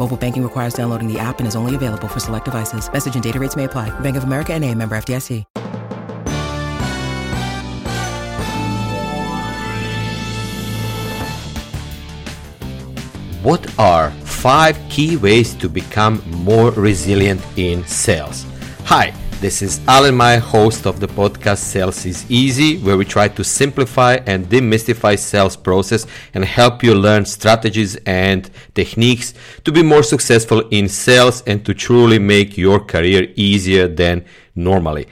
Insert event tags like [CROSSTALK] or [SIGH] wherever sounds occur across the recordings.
Mobile banking requires downloading the app and is only available for select devices. Message and data rates may apply. Bank of America and a member FDIC. What are five key ways to become more resilient in sales? Hi, this is Alan, my host of the podcast Sales is Easy, where we try to simplify and demystify sales process and help you learn strategies and techniques to be more successful in sales and to truly make your career easier than normally.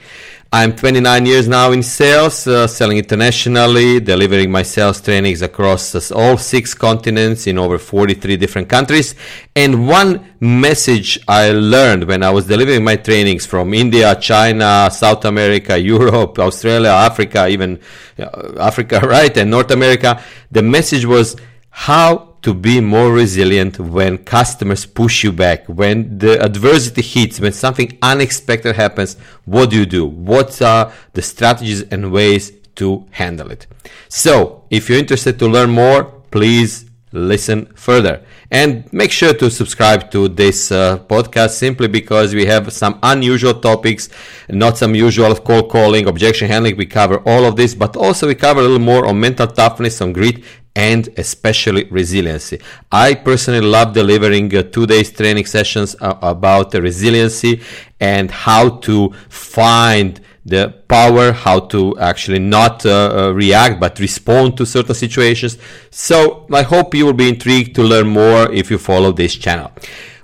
I'm 29 years now in sales, uh, selling internationally, delivering my sales trainings across uh, all six continents in over 43 different countries. And one message I learned when I was delivering my trainings from India, China, South America, [LAUGHS] Europe, Australia, Africa, even uh, Africa, [LAUGHS] right, and North America, the message was how to be more resilient when customers push you back, when the adversity hits, when something unexpected happens. What do you do? What are the strategies and ways to handle it? So, if you're interested to learn more, please listen further. And make sure to subscribe to this uh, podcast simply because we have some unusual topics, not some usual cold calling, objection handling. We cover all of this, but also we cover a little more on mental toughness, on grit, and especially resiliency. I personally love delivering uh, two days training sessions uh, about resiliency and how to find the power, how to actually not uh, uh, react but respond to certain situations. So I hope you will be intrigued to learn more if you follow this channel.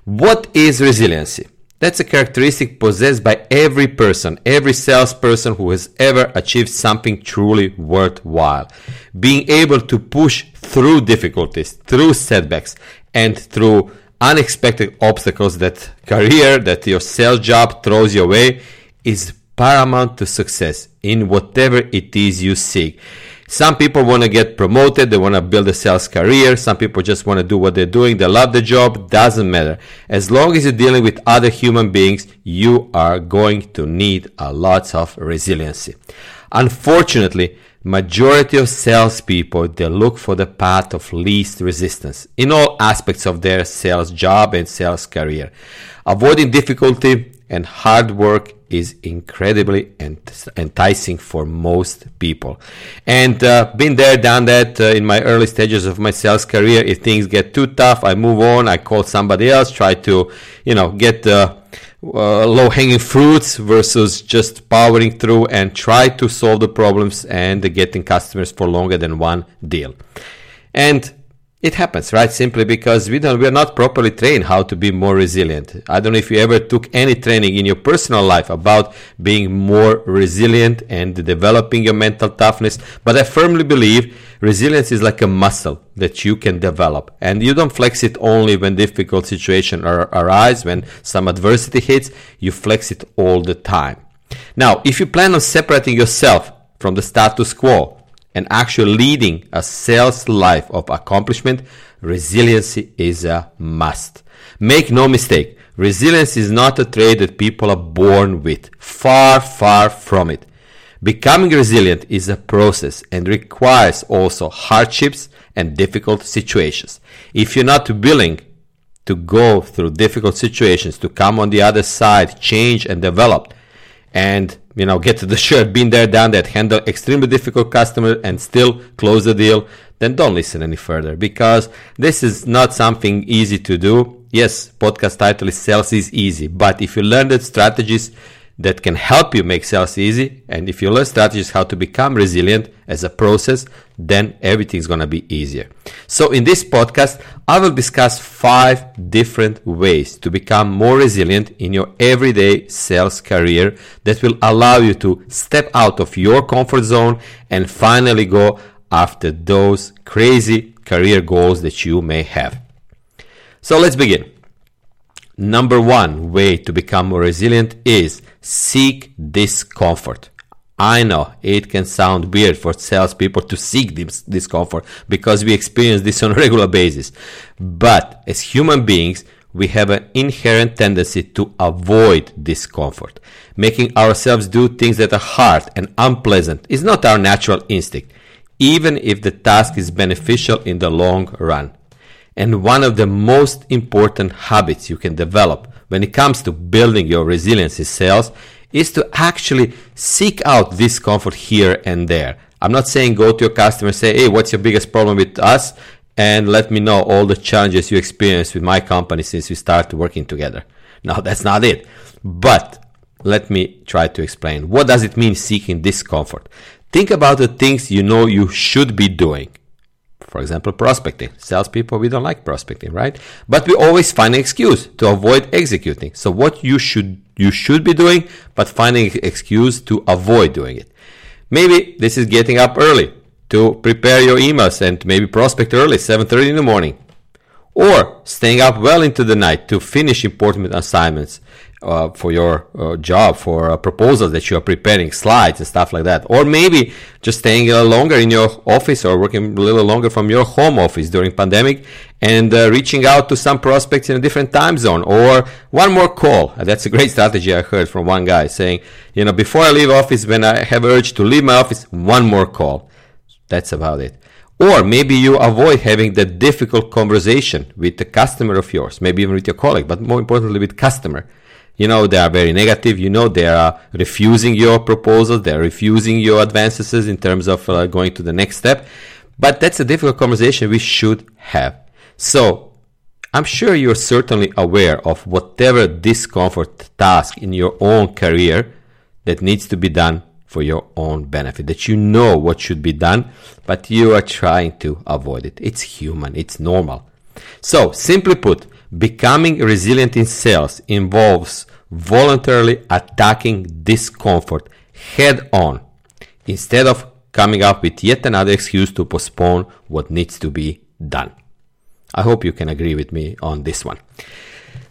What is resiliency? That's a characteristic possessed by every person, every salesperson who has ever achieved something truly worthwhile. Being able to push through difficulties, through setbacks, and through unexpected obstacles that career, that your sales job throws your way is paramount to success in whatever it is you seek. Some people want to get promoted, they want to build a sales career. Some people just want to do what they're doing, they love the job, doesn't matter. As long as you're dealing with other human beings, you are going to need a lot of resiliency. Unfortunately, majority of salespeople they look for the path of least resistance in all aspects of their sales job and sales career. Avoiding difficulty and hard work is incredibly enticing for most people. And uh, been there, done that uh, in my early stages of my sales career. If things get too tough, I move on. I call somebody else, try to, you know, get uh, low hanging fruits versus just powering through and try to solve the problems and getting customers for longer than one deal. And it happens, right? Simply because we don't, we are not properly trained how to be more resilient. I don't know if you ever took any training in your personal life about being more resilient and developing your mental toughness, but I firmly believe resilience is like a muscle that you can develop and you don't flex it only when difficult situations arise, when some adversity hits, you flex it all the time. Now, if you plan on separating yourself from the status quo, and actually leading a sales life of accomplishment, resiliency is a must. Make no mistake, resilience is not a trait that people are born with. Far, far from it. Becoming resilient is a process and requires also hardships and difficult situations. If you're not willing to go through difficult situations, to come on the other side, change and develop, and you know get to the [LAUGHS] shirt been there done that handle extremely difficult customer and still close the deal then don't listen any further because this is not something easy to do. Yes podcast title is sales is easy but if you learn the strategies that can help you make sales easy. And if you learn strategies how to become resilient as a process, then everything's going to be easier. So in this podcast, I will discuss five different ways to become more resilient in your everyday sales career that will allow you to step out of your comfort zone and finally go after those crazy career goals that you may have. So let's begin. Number one way to become more resilient is seek discomfort. I know it can sound weird for salespeople to seek this discomfort because we experience this on a [LAUGHS] regular basis. But as human beings, we have an inherent tendency to avoid discomfort. Making ourselves do things that are hard and unpleasant is not our natural instinct, even if the task is beneficial in the long run. And one of the most important habits you can develop when it comes to building your resiliency sales is to actually seek out discomfort here and there. I'm not saying go to your customer and say, hey, what's your biggest problem with us? And let me know all the challenges you experienced with my company since we started working together. No, [LAUGHS] that's not it. But let me try to explain. What does it mean seeking discomfort? Think about the things you know you should be doing for example, prospecting. Salespeople, we don't like prospecting, right? But we always find an excuse to avoid executing. So what you should you should be doing, but finding an excuse to avoid doing it. Maybe this is getting up early to prepare your emails and maybe prospect early, 7:30 in the morning. Or staying up well into the night to finish important assignments uh, for your uh, job, for a proposal that you are preparing, slides and stuff like that. Or maybe just staying longer in your office or working a little longer from your home office during pandemic and uh, reaching out to some prospects in a different time zone or one more call. That's a great [LAUGHS] strategy I heard from one guy saying, you know, before I leave office, when I have urge to leave my office, one more call. That's about it. Or maybe you avoid having that difficult conversation with the customer of yours, maybe even with your colleague, but more importantly with customer you know they are very negative. You know they are refusing your proposals. They're refusing your advances in terms of uh, going to the next step. But that's a difficult conversation we should have. So i'm sure you're certainly aware of whatever discomfort task in your own career that needs to be done for your own benefit that you know what should be done but you are trying to avoid it. It's human. It's normal. So simply put Becoming resilient in sales involves voluntarily attacking discomfort head on instead of coming up with yet another excuse to postpone what needs to be done. I hope you can agree with me on this one.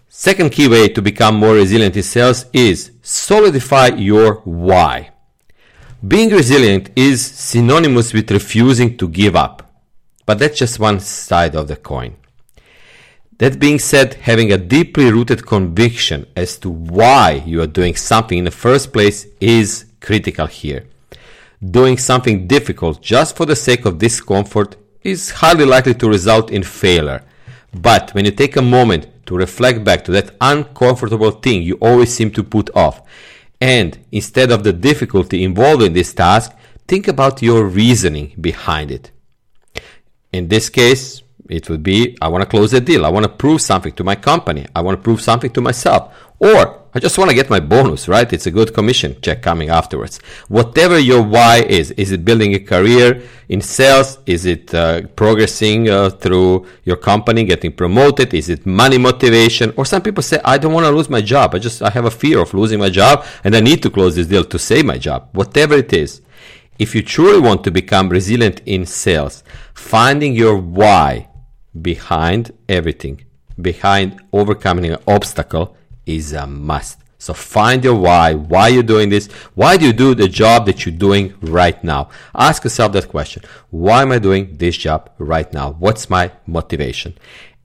Second key way to become more resilient in sales is solidify your why. Being resilient is synonymous with refusing to give up, but that's just one side of the coin. That being said, having a deeply rooted conviction as to why you are doing something in the first place is critical here. Doing something difficult just for the sake of discomfort is highly likely to result in failure. But when you take a moment to reflect back to that uncomfortable thing you always seem to put off, and instead of the difficulty involved in this task, think about your reasoning behind it. In this case, it would be I want to close a deal. I want to prove something to my company. I want to prove something to myself. Or I just want to get my bonus, right? It's a good commission check coming afterwards. Whatever your why is, is it building a career in sales? Is it uh, progressing uh, through your company, getting promoted? Is it money motivation? Or some people say, I don't want to lose my job. I just, I have a fear of losing my job and I need to close this deal to save my job. Whatever it is. If you truly want to become resilient in sales, finding your why behind everything, behind overcoming an obstacle is a must. So find your why. Why you're doing this? Why do you do the job that you're doing right now? Ask yourself that question. Why am I doing this job right now? What's my motivation?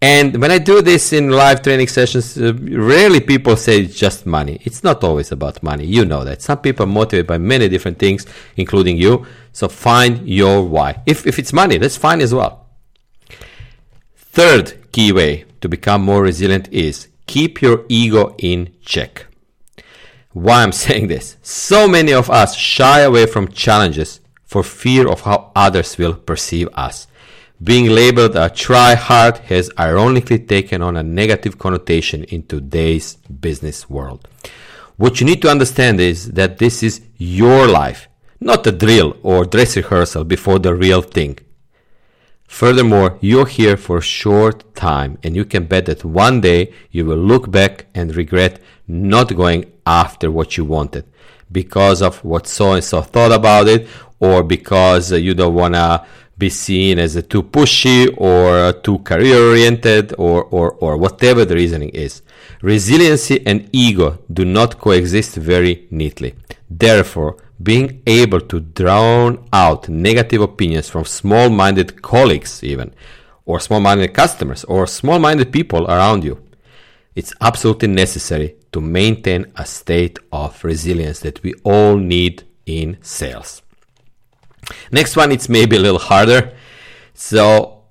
And when I do this in live training sessions, uh, rarely people say it's just money. It's not always about money. You know that. Some people are motivated by many different things, including you. So find your why. If, if it's money, that's fine as well. Third key way to become more resilient is keep your ego in check. Why I'm [LAUGHS] saying this? So many of us shy away from challenges for fear of how others will perceive us. Being labeled a try hard has ironically taken on a negative connotation in today's business world. What you need to understand is that this is your life, not a drill or dress rehearsal before the real thing. Furthermore, you're here for a short time and you can bet that one day you will look back and regret not going after what you wanted because of what so and so thought about it or because you don't want to be seen as too pushy or too career oriented or, or, or whatever the reasoning is. Resiliency and ego do not coexist very neatly. Therefore, being able to drown out negative opinions from small minded colleagues, even, or small minded customers, or small minded people around you, it's absolutely necessary to maintain a state of resilience that we all need in sales. Next one, it's maybe a little harder. So,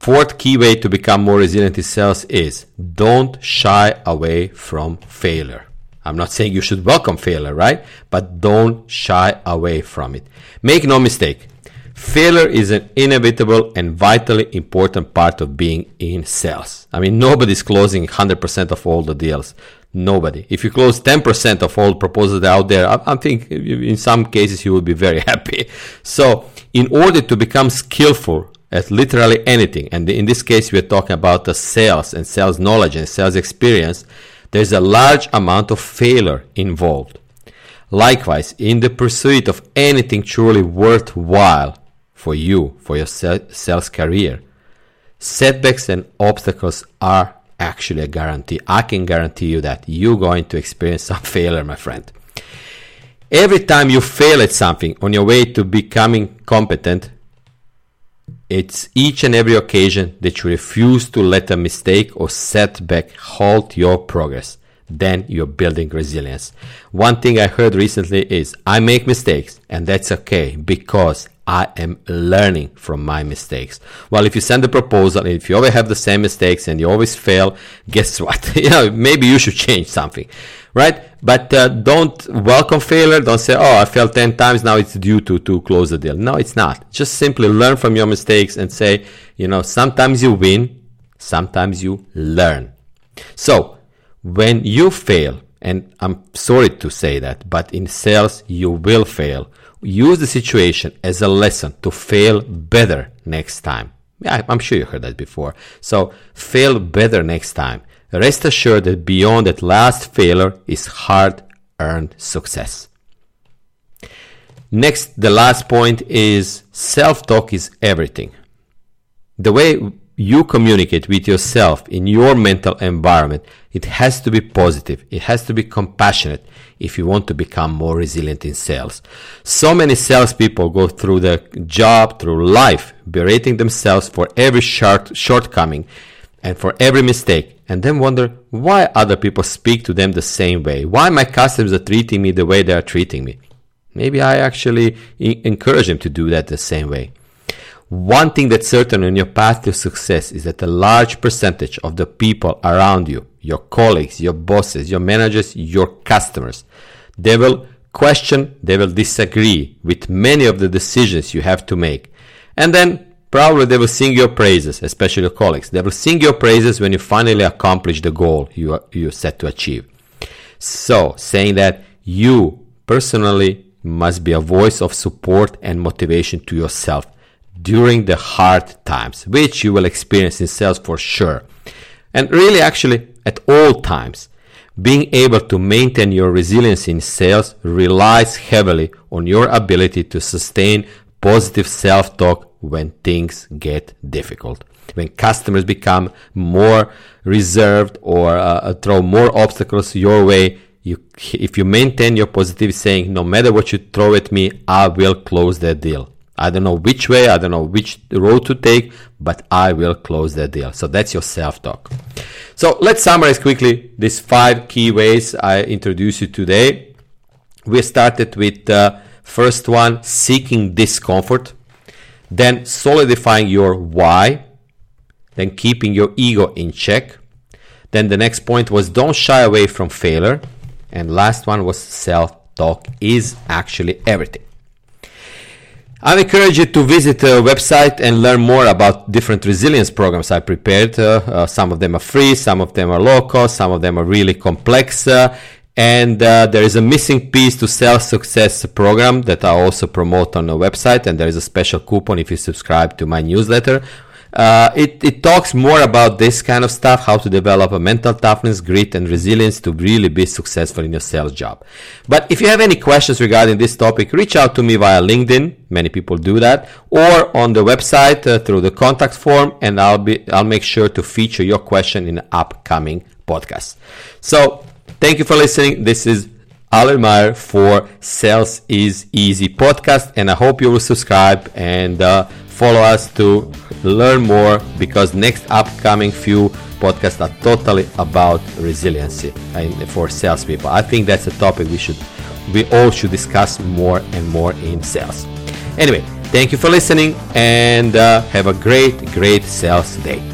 fourth key way to become more resilient in sales is don't shy away from failure. I'm not saying you should welcome failure, right? But don't shy away from it. Make no mistake. Failure is an inevitable and vitally important part of being in sales. I mean, nobody's closing 100% of all the deals. Nobody. If you close 10% of all proposals out there, I, I think in some cases you will be very [LAUGHS] happy. So, in order to become skillful at literally anything, and in this case we're talking about the sales and sales knowledge and sales experience, there's a large amount of failure involved. Likewise, in the pursuit of anything truly worthwhile for you, for your sales career, setbacks and obstacles are actually a guarantee. I can guarantee you that you're going to experience [LAUGHS] some failure, my friend. Every time you fail at something on your way to becoming competent, it's each and every occasion that you refuse to let a mistake or setback halt your progress. Then you're building resilience. One thing I heard recently is I make mistakes and that's okay because I am learning from my mistakes. Well, if you send a proposal, and if you always have the same mistakes and you always fail, guess [LAUGHS] what? you know, maybe you should change something, right? But uh, don't welcome failure. Don't say, "Oh, I failed ten times. Now it's due to to close the deal." No, it's not. Just simply learn from your mistakes and say, you know, sometimes you win, sometimes you learn. So when you fail, and I'm sorry to say that, but in sales you will fail use the situation as a lesson to fail better next time. I'm sure you heard that before. So fail better next time. Rest assured that beyond that last failure is hard earned success. Next, the last point is self talk is everything. The way you communicate with yourself in your mental environment, it has to be positive. It has to be compassionate if you want to become more resilient in sales. So many salespeople go through the job, through life, berating themselves for every short, shortcoming and for every mistake, and then wonder why other people speak to them the same way. Why my customers are treating me the way they are treating me. Maybe I actually encourage them to do that the same way. One thing that's certain on your path to success is that a large percentage of the people around you, your colleagues, your bosses, your managers, your customers, they will question, they will disagree with many of the decisions you have to make. And then probably they will sing your praises, especially your colleagues. They will sing your praises when you finally accomplish the goal you, you set to achieve. So, saying that you personally must be a voice of support and motivation to yourself during the hard times, which you will experience in sales for sure. And really, actually, at all times, being able to maintain your resilience in sales relies heavily on your ability to sustain positive self talk when things get difficult. When customers become more reserved or uh, throw more obstacles your way, you, if you maintain your positive saying, no matter what you throw at me, I will close that deal. I don't know which way, I don't know which road to take, but I will close that deal. So that's your self talk. So let's summarize quickly these five key ways I introduced you today. We started with the uh, first one, seeking discomfort, then solidifying your why, then keeping your ego in check. Then the next point was don't shy away from failure. And last one was self talk is actually everything. I encourage you to visit the website and learn more about different resilience programs I prepared. Uh, uh, some of them are free, some of them are low cost, some of them are really complex. Uh, And uh, there is a missing piece to sales success program that I also promote on the website. And there is a special coupon if you subscribe to my newsletter. Uh, it, it talks more about this kind of stuff, how to develop a mental toughness, grit, and resilience to really be successful in your sales job. But if you have any questions regarding this topic, reach out to me via LinkedIn. Many people do that, or on the website uh, through the contact form, and I'll be I'll make sure to feature your question in upcoming podcast. So thank you for listening. This is Alen Mayer for Sales is Easy podcast, and I hope you will subscribe and uh, follow us to learn more because next upcoming few podcasts are totally about resiliency and for salespeople. I think that's a topic we should we all should discuss more and more in sales. Anyway, thank you for listening and uh, have a great, great sales day.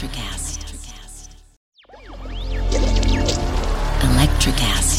Electricast. Electricast.